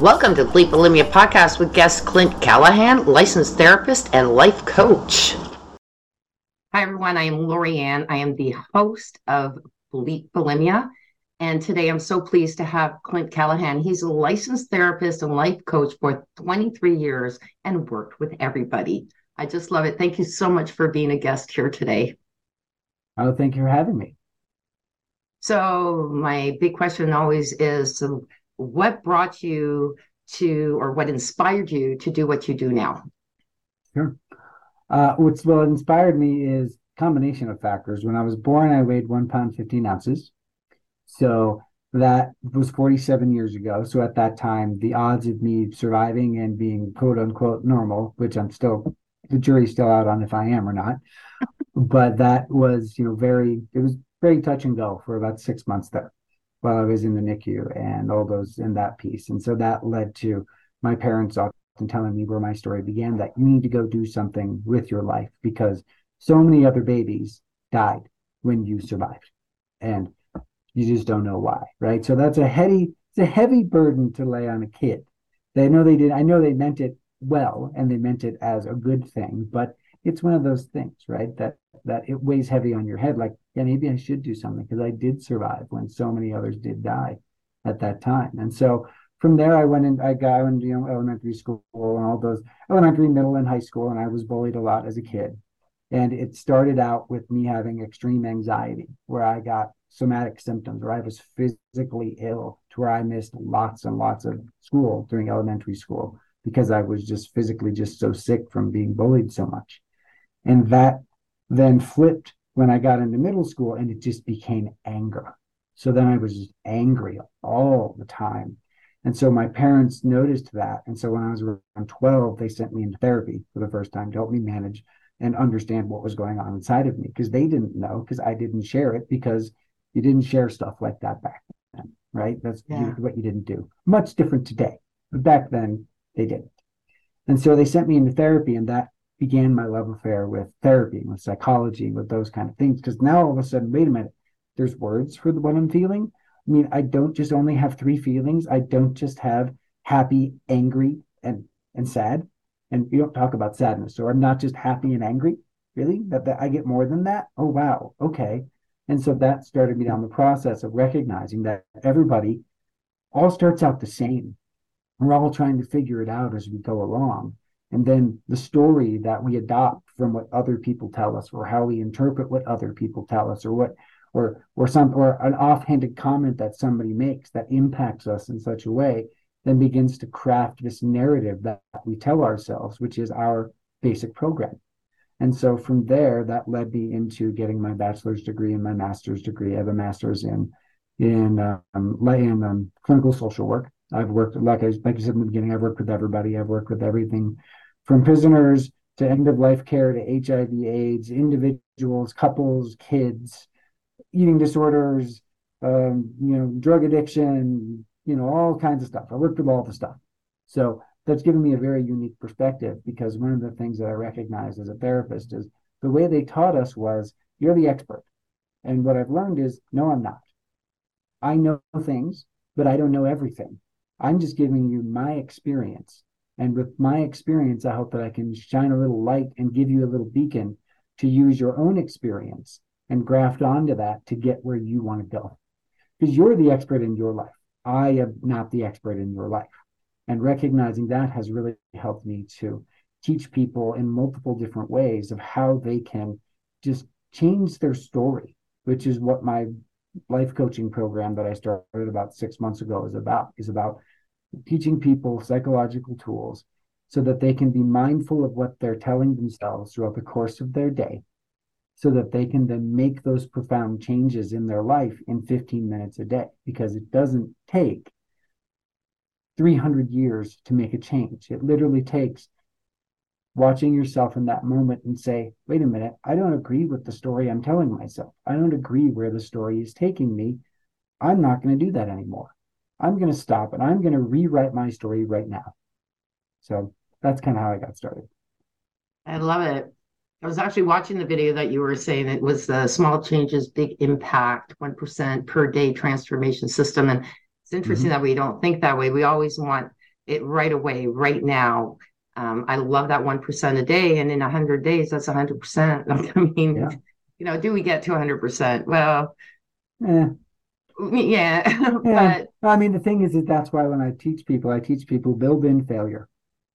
Welcome to the Bleep Bulimia podcast with guest Clint Callahan, licensed therapist and life coach. Hi, everyone. I am Lori Ann. I am the host of Bleep Bulimia. And today I'm so pleased to have Clint Callahan. He's a licensed therapist and life coach for 23 years and worked with everybody. I just love it. Thank you so much for being a guest here today. Oh, thank you for having me. So, my big question always is so what brought you to, or what inspired you to do what you do now? Sure. Uh, what's what inspired me is combination of factors. When I was born, I weighed one pound fifteen ounces, so that was forty seven years ago. So at that time, the odds of me surviving and being quote unquote normal, which I'm still, the jury's still out on if I am or not, but that was you know very it was very touch and go for about six months there while I was in the NICU and all those in that piece. And so that led to my parents often telling me where my story began that you need to go do something with your life because so many other babies died when you survived. And you just don't know why, right? So that's a heavy, it's a heavy burden to lay on a kid. They know they did, I know they meant it well and they meant it as a good thing, but it's one of those things, right? That that it weighs heavy on your head. Like, yeah, maybe I should do something because I did survive when so many others did die at that time. And so from there, I went in. I got into you know elementary school and all those elementary, middle, and high school, and I was bullied a lot as a kid. And it started out with me having extreme anxiety, where I got somatic symptoms, where I was physically ill, to where I missed lots and lots of school during elementary school because I was just physically just so sick from being bullied so much. And that then flipped when I got into middle school and it just became anger. So then I was just angry all the time. And so my parents noticed that. And so when I was around 12, they sent me into therapy for the first time to help me manage and understand what was going on inside of me because they didn't know because I didn't share it because you didn't share stuff like that back then, right? That's yeah. what you didn't do. Much different today. But back then, they didn't. And so they sent me into therapy, and that began my love affair with therapy, with psychology, with those kind of things. Because now all of a sudden, wait a minute, there's words for what I'm feeling. I mean, I don't just only have three feelings. I don't just have happy, angry, and and sad. And you don't talk about sadness. So I'm not just happy and angry. Really? That, that I get more than that? Oh wow. Okay. And so that started me down the process of recognizing that everybody all starts out the same. We're all trying to figure it out as we go along and then the story that we adopt from what other people tell us or how we interpret what other people tell us or what or or some or an offhanded comment that somebody makes that impacts us in such a way then begins to craft this narrative that we tell ourselves which is our basic program. And so from there that led me into getting my bachelor's degree and my master's degree. I have a master's in in um, in um, clinical social work I've worked, like I like you said in the beginning, I've worked with everybody. I've worked with everything from prisoners to end of life care to HIV/AIDS, individuals, couples, kids, eating disorders, um, you know, drug addiction, you know, all kinds of stuff. I worked with all the stuff. So that's given me a very unique perspective because one of the things that I recognize as a therapist is the way they taught us was you're the expert. And what I've learned is no, I'm not. I know things, but I don't know everything. I'm just giving you my experience. And with my experience, I hope that I can shine a little light and give you a little beacon to use your own experience and graft onto that to get where you want to go. Because you're the expert in your life. I am not the expert in your life. And recognizing that has really helped me to teach people in multiple different ways of how they can just change their story, which is what my life coaching program that I started about six months ago is about is about teaching people psychological tools so that they can be mindful of what they're telling themselves throughout the course of their day so that they can then make those profound changes in their life in 15 minutes a day because it doesn't take 300 years to make a change it literally takes watching yourself in that moment and say, wait a minute, I don't agree with the story I'm telling myself. I don't agree where the story is taking me. I'm not going to do that anymore. I'm going to stop and I'm going to rewrite my story right now. So that's kind of how I got started. I love it. I was actually watching the video that you were saying it was the small changes, big impact, 1% per day transformation system. And it's interesting mm-hmm. that we don't think that way. We always want it right away, right now. Um, I love that 1% a day. And in 100 days, that's 100%. I mean, yeah. you know, do we get to 100%? Well, eh. Yeah. but I mean, the thing is that that's why when I teach people, I teach people build in failure.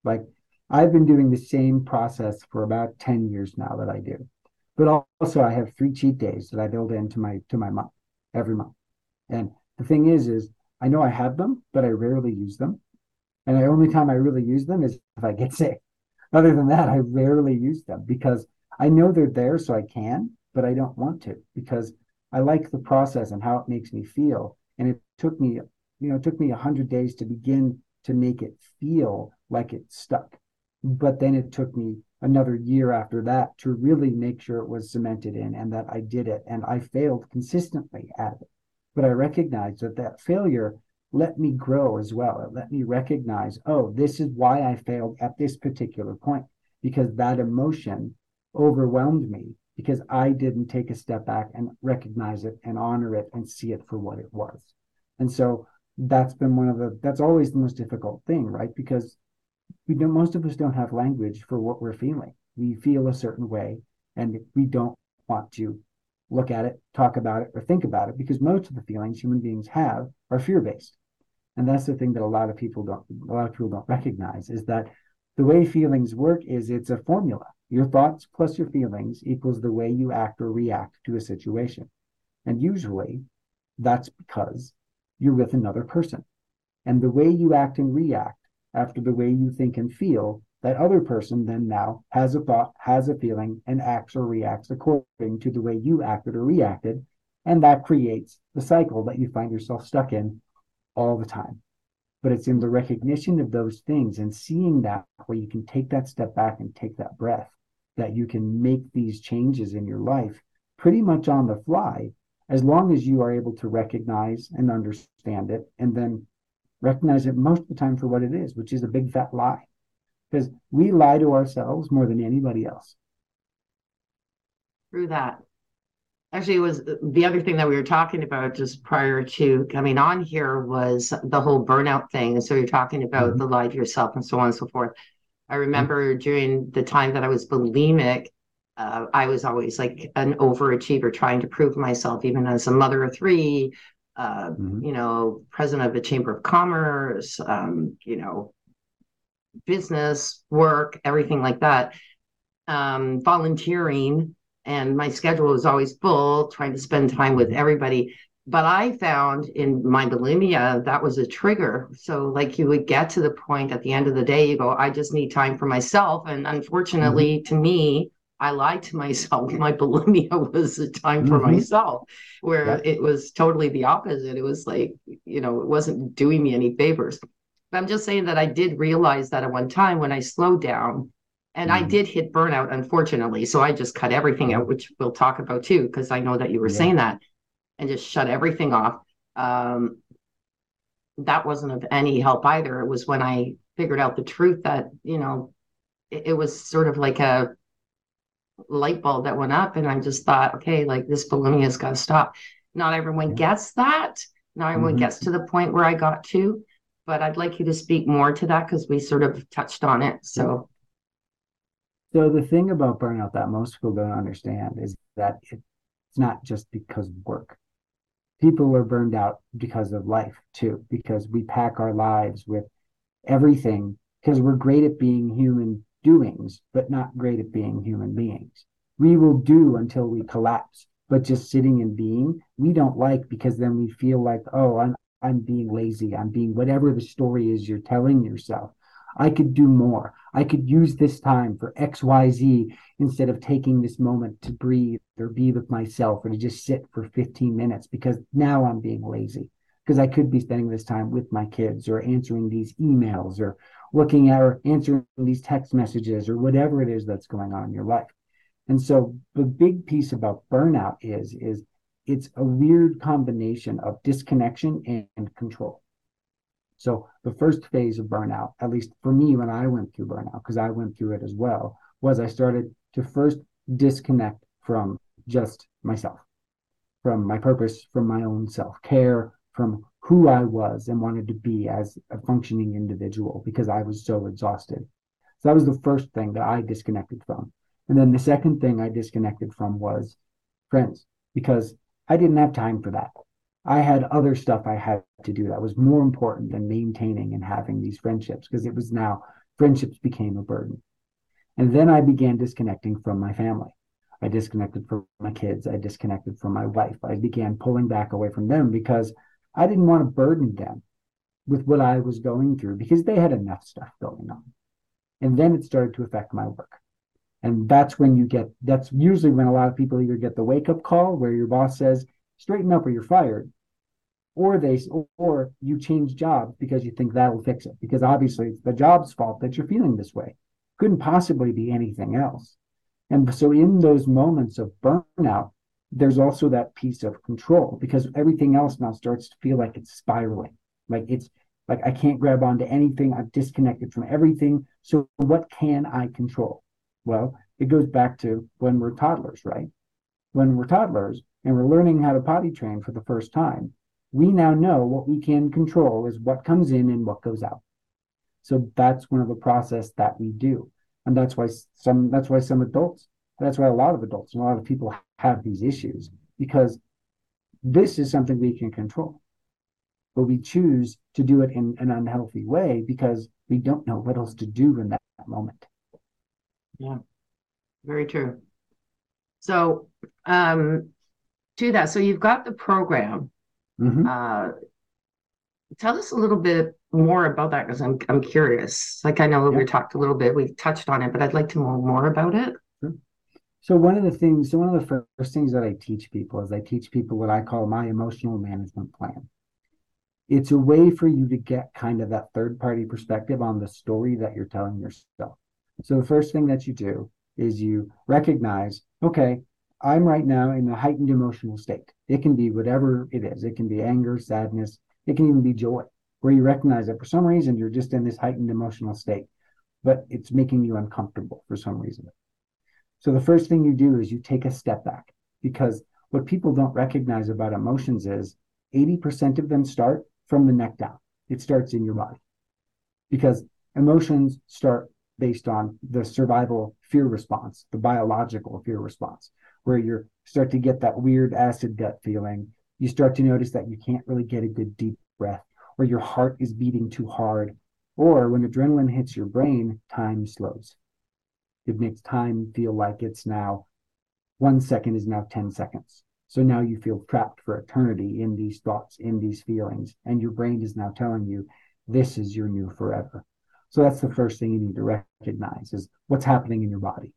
Like I've been doing the same process for about 10 years now that I do. But also I have three cheat days that I build into my to my month every month. And the thing is, is I know I have them, but I rarely use them. And the only time I really use them is if I get sick. Other than that, I rarely use them because I know they're there so I can, but I don't want to because I like the process and how it makes me feel. And it took me, you know, it took me a hundred days to begin to make it feel like it stuck. But then it took me another year after that to really make sure it was cemented in and that I did it. And I failed consistently at it. But I recognized that that failure let me grow as well. It let me recognize, oh, this is why I failed at this particular point, because that emotion overwhelmed me because I didn't take a step back and recognize it and honor it and see it for what it was. And so that's been one of the that's always the most difficult thing, right? Because we don't most of us don't have language for what we're feeling. We feel a certain way and we don't want to look at it, talk about it, or think about it because most of the feelings human beings have are fear-based. And that's the thing that a lot of people don't a lot of people don't recognize is that the way feelings work is it's a formula. Your thoughts plus your feelings equals the way you act or react to a situation. And usually that's because you're with another person. And the way you act and react after the way you think and feel, that other person then now has a thought, has a feeling, and acts or reacts according to the way you acted or reacted. And that creates the cycle that you find yourself stuck in all the time. But it's in the recognition of those things and seeing that where you can take that step back and take that breath that you can make these changes in your life pretty much on the fly as long as you are able to recognize and understand it and then recognize it most of the time for what it is, which is a big fat lie. Because we lie to ourselves more than anybody else. Through that. Actually, it was the other thing that we were talking about just prior to coming on here was the whole burnout thing. And so you're talking about mm-hmm. the lie to yourself and so on and so forth. I remember during the time that I was bulimic, uh, I was always like an overachiever, trying to prove myself, even as a mother of three, uh, mm-hmm. you know, president of the Chamber of Commerce, um, you know, business, work, everything like that, um, volunteering. And my schedule was always full, trying to spend time with everybody but I found in my bulimia that was a trigger. So, like, you would get to the point at the end of the day, you go, I just need time for myself. And unfortunately, mm-hmm. to me, I lied to myself. My bulimia was a time for mm-hmm. myself, where yeah. it was totally the opposite. It was like, you know, it wasn't doing me any favors. But I'm just saying that I did realize that at one time when I slowed down and mm-hmm. I did hit burnout, unfortunately. So I just cut everything out, which we'll talk about too, because I know that you were yeah. saying that and just shut everything off. Um, that wasn't of any help either. It was when I figured out the truth that, you know, it, it was sort of like a light bulb that went up. And I just thought, okay, like this bulimia has got to stop. Not everyone gets that. Not everyone mm-hmm. gets to the point where I got to, but I'd like you to speak more to that because we sort of touched on it. So, so the thing about burnout that most people don't understand is that it's not just because of work people are burned out because of life too, because we pack our lives with everything because we're great at being human doings, but not great at being human beings. We will do until we collapse, but just sitting and being, we don't like because then we feel like, oh, I'm I'm being lazy. I'm being whatever the story is you're telling yourself. I could do more. I could use this time for XYZ instead of taking this moment to breathe or be with myself or to just sit for 15 minutes because now I'm being lazy because I could be spending this time with my kids or answering these emails or looking at or answering these text messages or whatever it is that's going on in your life. And so the big piece about burnout is is it's a weird combination of disconnection and control. So the first phase of burnout, at least for me when I went through burnout, because I went through it as well, was I started to first disconnect from just myself, from my purpose, from my own self care, from who I was and wanted to be as a functioning individual because I was so exhausted. So that was the first thing that I disconnected from. And then the second thing I disconnected from was friends because I didn't have time for that. I had other stuff I had to do that was more important than maintaining and having these friendships because it was now friendships became a burden. And then I began disconnecting from my family. I disconnected from my kids. I disconnected from my wife. I began pulling back away from them because I didn't want to burden them with what I was going through because they had enough stuff going on. And then it started to affect my work. And that's when you get, that's usually when a lot of people either get the wake up call where your boss says, straighten up or you're fired. Or they, or you change jobs because you think that'll fix it. Because obviously it's the job's fault that you're feeling this way. Couldn't possibly be anything else. And so in those moments of burnout, there's also that piece of control because everything else now starts to feel like it's spiraling. Like it's like I can't grab onto anything. I'm disconnected from everything. So what can I control? Well, it goes back to when we're toddlers, right? When we're toddlers and we're learning how to potty train for the first time, we now know what we can control is what comes in and what goes out. So that's one of the process that we do. And that's why some that's why some adults, that's why a lot of adults and a lot of people have these issues, because this is something we can control. But we choose to do it in an unhealthy way because we don't know what else to do in that moment. Yeah, very true. So, um, to that, so you've got the program. Mm-hmm. Uh, tell us a little bit more about that because I'm I'm curious. Like I know yeah. we talked a little bit, we touched on it, but I'd like to know more about it. Sure. So one of the things, so one of the first things that I teach people is I teach people what I call my emotional management plan. It's a way for you to get kind of that third party perspective on the story that you're telling yourself. So the first thing that you do is you recognize, okay, I'm right now in a heightened emotional state. It can be whatever it is. It can be anger, sadness. It can even be joy, where you recognize that for some reason you're just in this heightened emotional state, but it's making you uncomfortable for some reason. So the first thing you do is you take a step back because what people don't recognize about emotions is 80% of them start from the neck down. It starts in your body because emotions start based on the survival fear response, the biological fear response, where you start to get that weird acid gut feeling. You start to notice that you can't really get a good deep breath, or your heart is beating too hard, or when adrenaline hits your brain, time slows. It makes time feel like it's now one second is now 10 seconds. So now you feel trapped for eternity in these thoughts, in these feelings, and your brain is now telling you this is your new forever. So that's the first thing you need to recognize is what's happening in your body.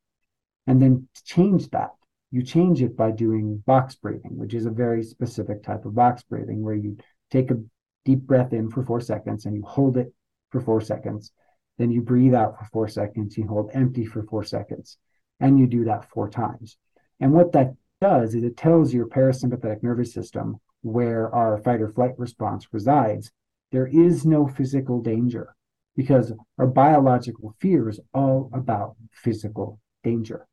And then change that, you change it by doing box breathing, which is a very specific type of box breathing where you take a deep breath in for four seconds and you hold it for four seconds. Then you breathe out for four seconds, you hold empty for four seconds, and you do that four times. And what that does is it tells your parasympathetic nervous system where our fight or flight response resides. There is no physical danger because our biological fear is all about physical danger.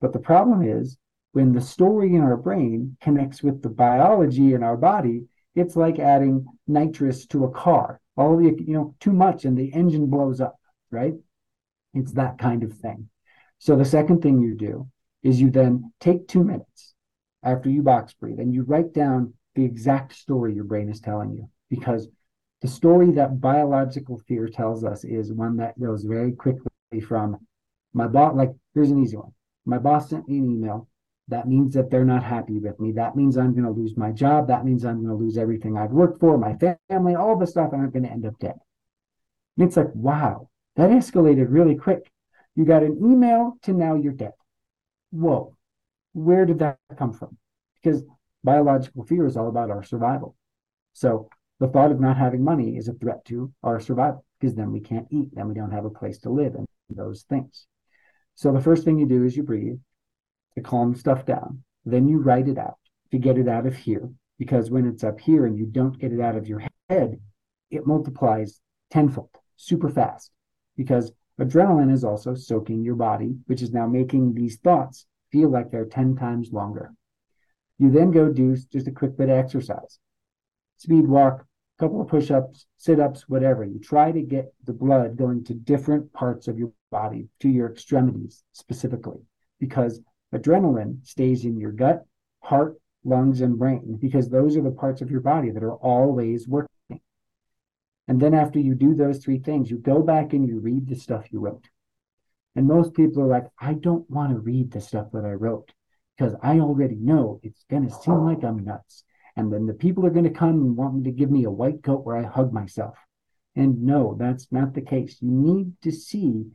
But the problem is when the story in our brain connects with the biology in our body, it's like adding nitrous to a car. All the, you know, too much and the engine blows up, right? It's that kind of thing. So the second thing you do is you then take two minutes after you box breathe and you write down the exact story your brain is telling you because the story that biological fear tells us is one that goes very quickly from my boss. Like, here's an easy one. My boss sent me an email. That means that they're not happy with me. That means I'm going to lose my job. That means I'm going to lose everything I've worked for, my family, all the stuff, and I'm going to end up dead. And it's like, wow, that escalated really quick. You got an email to now you're dead. Whoa, where did that come from? Because biological fear is all about our survival. So the thought of not having money is a threat to our survival because then we can't eat, then we don't have a place to live, and those things. So the first thing you do is you breathe to calm stuff down. Then you write it out to get it out of here because when it's up here and you don't get it out of your head, it multiplies tenfold super fast because adrenaline is also soaking your body, which is now making these thoughts feel like they're 10 times longer. You then go do just a quick bit of exercise speed walk, couple of push-ups, sit-ups, whatever. You try to get the blood going to different parts of your body, to your extremities specifically, because adrenaline stays in your gut, heart, lungs, and brain, because those are the parts of your body that are always working. And then after you do those three things, you go back and you read the stuff you wrote. And most people are like, I don't want to read the stuff that I wrote because I already know it's going to seem like I'm nuts. And then the people are going to come and want me to give me a white coat where I hug myself. And no, that's not the case. You need to see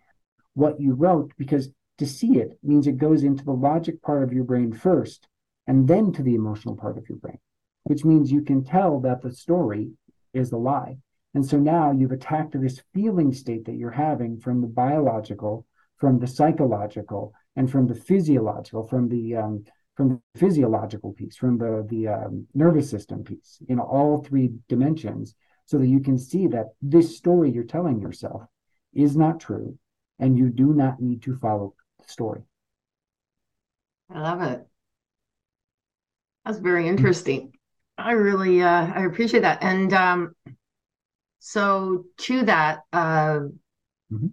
what you wrote because to see it means it goes into the logic part of your brain first and then to the emotional part of your brain, which means you can tell that the story is a lie. And so now you've attacked this feeling state that you're having from the biological, from the psychological, and from the physiological, from the um, from the physiological piece, from the the um, nervous system piece, in all three dimensions, so that you can see that this story you're telling yourself is not true, and you do not need to follow the story. I love it. That's very interesting. I really uh, I appreciate that. And um, so to that, uh, mm-hmm.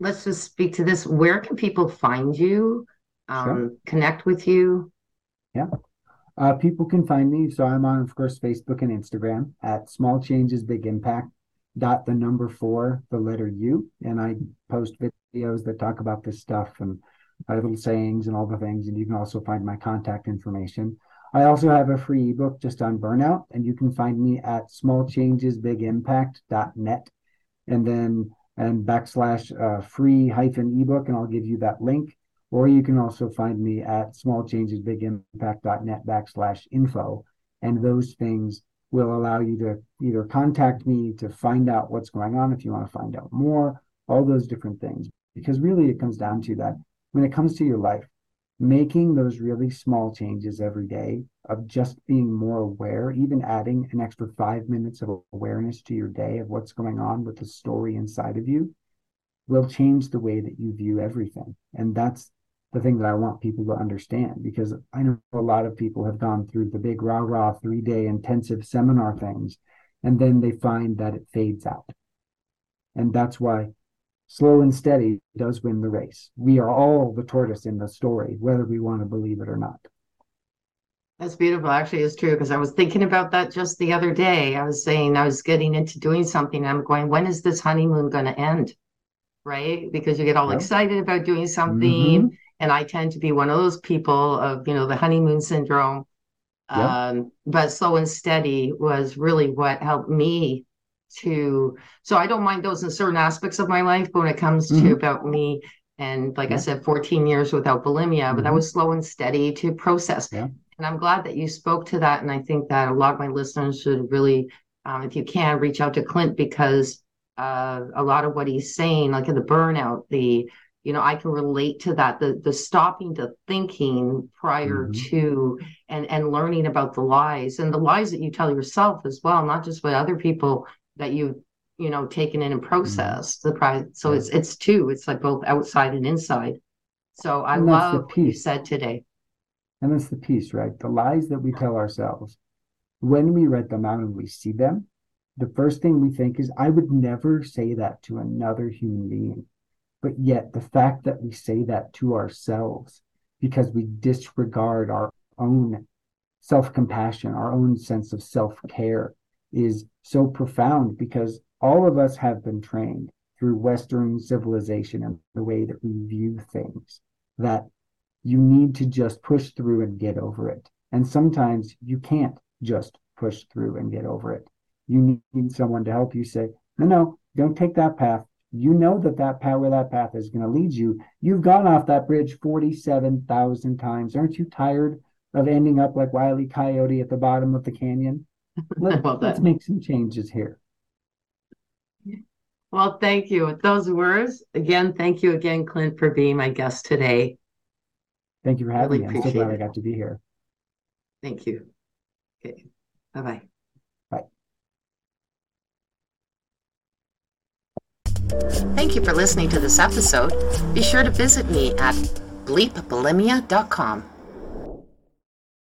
let's just speak to this. Where can people find you, um, sure. connect with you? Yeah. Uh, people can find me. So I'm on, of course, Facebook and Instagram at Small Changes Big Impact dot the number four, the letter U. And I post videos that talk about this stuff and little sayings and all the things. And you can also find my contact information. I also have a free ebook just on burnout, and you can find me at smallchangesbigimpact.net and then and backslash uh, free hyphen ebook, and I'll give you that link. Or you can also find me at smallchangesbigimpact.net backslash info. And those things will allow you to either contact me to find out what's going on if you want to find out more, all those different things. Because really, it comes down to that when it comes to your life, making those really small changes every day of just being more aware, even adding an extra five minutes of awareness to your day of what's going on with the story inside of you will change the way that you view everything. And that's the thing that I want people to understand because I know a lot of people have gone through the big rah rah three day intensive seminar things and then they find that it fades out. And that's why slow and steady does win the race. We are all the tortoise in the story, whether we want to believe it or not. That's beautiful. Actually, it's true because I was thinking about that just the other day. I was saying I was getting into doing something. I'm going, when is this honeymoon going to end? Right? Because you get all yep. excited about doing something. Mm-hmm. And I tend to be one of those people of, you know, the honeymoon syndrome. Yep. Um, but slow and steady was really what helped me to so i don't mind those in certain aspects of my life but when it comes mm-hmm. to about me and like yeah. i said 14 years without bulimia mm-hmm. but that mm-hmm. was slow and steady to process yeah. and i'm glad that you spoke to that and i think that a lot of my listeners should really um, if you can reach out to clint because uh, a lot of what he's saying like the burnout the you know i can relate to that the the stopping to thinking prior mm-hmm. to and and learning about the lies and the lies that you tell yourself as well not just what other people that you you know taken in and mm-hmm. processed mm-hmm. the price so yeah. it's it's two it's like both outside and inside so i love what you said today and that's the piece right the lies that we tell ourselves when we write them out and we see them the first thing we think is i would never say that to another human being but yet the fact that we say that to ourselves because we disregard our own self-compassion our own sense of self-care is so profound because all of us have been trained through Western civilization and the way that we view things that you need to just push through and get over it. And sometimes you can't just push through and get over it. You need someone to help you say, no, no, don't take that path. You know that that path, where that path is going to lead you. You've gone off that bridge 47,000 times. Aren't you tired of ending up like Wiley e. Coyote at the bottom of the canyon? Let, us make some changes here. Well, thank you. With those words, again, thank you again, Clint, for being my guest today. Thank you for having really me. I'm so glad it. I got to be here. Thank you. Okay. Bye-bye. Thank you for listening to this episode. Be sure to visit me at bleepbulimia.com.